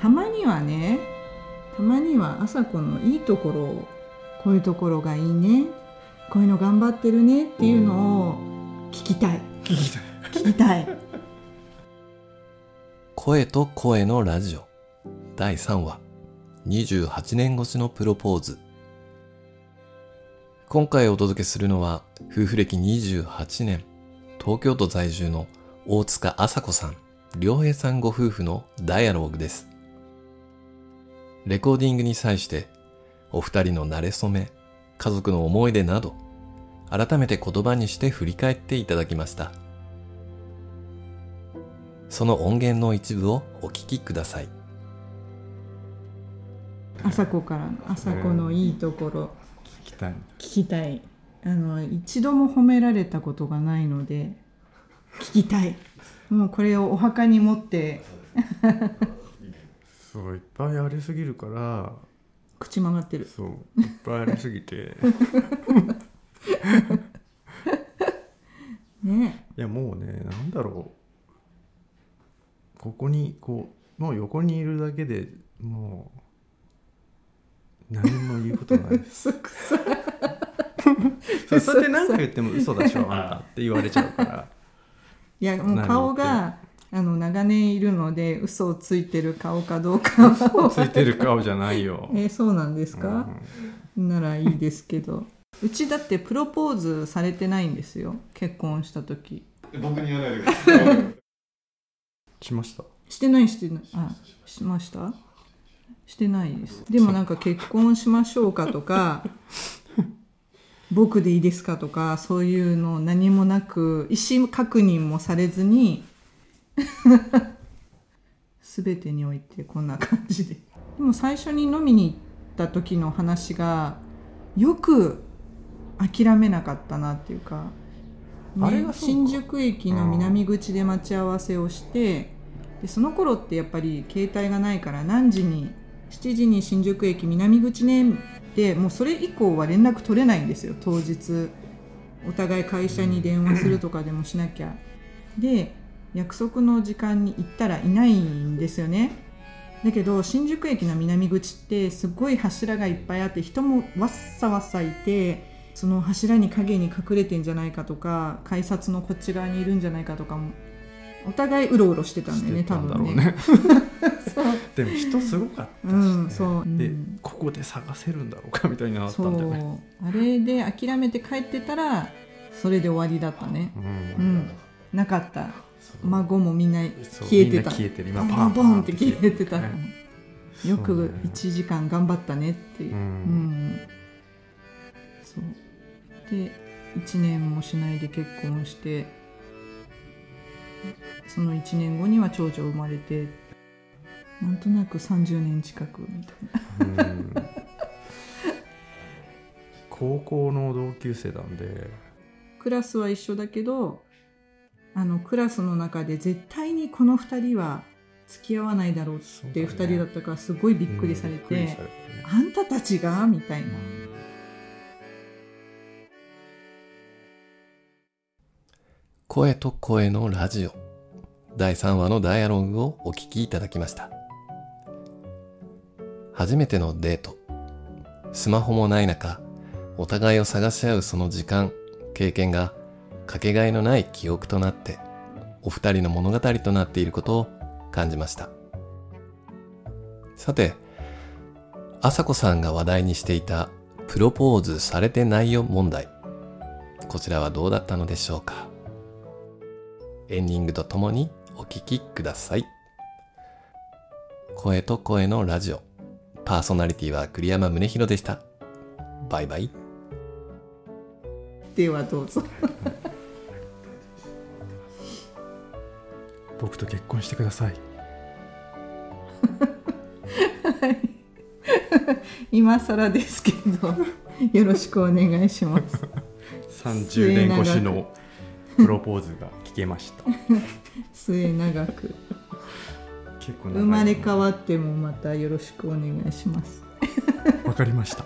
たまにはねたまには朝子のいいところをこういうところがいいねこういうの頑張ってるねっていうのを聞きたい。聞きたい。聞きたい声と声のラジオ。第3話。28年越しのプロポーズ。今回お届けするのは夫婦歴28年東京都在住の大塚麻子さん良平さんご夫婦のダイアログです。レコーディングに際してお二人の馴れ初め家族の思い出など改めて言葉にして振り返っていただきました。その音源の一部をお聞きください。朝子からの朝子のいいところ聞きたい。聞きたい。あの一度も褒められたことがないので聞きたい。もうこれをお墓に持ってそういっぱいありすぎるから。口曲がってる。そういっぱいありすぎて。ね。いやもうねなんだろう。ここにこうもう横にいるだけでもう何も言うことない。で す嘘くさそ れで何か言っても嘘だしょあんたって言われちゃうから。いやもう顔があの長年いるので嘘をついてる顔かどうか。はついてる顔じゃないよ。えーそうなんですか、ならいいですけど。うちだってプロポーズされてないんですよ。結婚した時。僕に言わないでください。しました。してないしてない。あしました？してないです。でもなんか結婚しましょうかとか僕でいいですかとかそういうの何もなく意思確認もされずに全てにおいてこんな感じで。でも最初に飲みに行った時の話がよく諦めなかったなっていうか、ねあれが、新宿駅の南口で待ち合わせをして、でその頃ってやっぱり携帯がないから何時に7時に新宿駅南口ねってもうそれ以降は連絡取れないんですよ。当日。お互い会社に電話するとかでもしなきゃ。で約束の時間に行ったらいないんですよね。だけど新宿駅の南口ってすごい柱がいっぱいあって人もわっさわっさいてその柱に影に隠れてんじゃないかとか改札のこっち側にいるんじゃないかとかもお互いうろうろしてたんだよね多分ね。でも人すごかったし、ね。うんそう。でうん。ここで探せるんだろうかみたいになったそんだよねう。あれで諦めて帰ってたらそれで終わりだったね。うん。うんなかった孫もみんな消えてた。消えてる。今パンボンって消えてた、ね。よくそうね。1時間頑張ったねっていう、ううん。んそう。で1年もしないで結婚してその1年後には長女生まれてなんとなく30年近くみたいな。うん。高校の同級生なんで。クラスは一緒だけどあのクラスの中で絶対にこの2人は付き合わないだろうっていう2人だったからすごいびっくりされて、うんあんたたちがみたいな。声と声のラジオ。第3話のダイアログをお聞きいただきました。初めてのデート。スマホもない中お互いを探し合うその時間経験がかけがえのない記憶となってお二人の物語となっていることを感じましたさて朝子さんが話題にしていたプロポーズされてないよ問題こちらはどうだったのでしょうかエンディングとともにお聞きください。声と声のラジオ。パーソナリティは栗山宗弘でした。バイバイ。ではどうぞ。僕と結婚してください。今更ですけどよろしくお願いします。30年越しのプロポーズが聞けました。末永く。結構生まれ変わってもまたよろしくお願いします。わかりました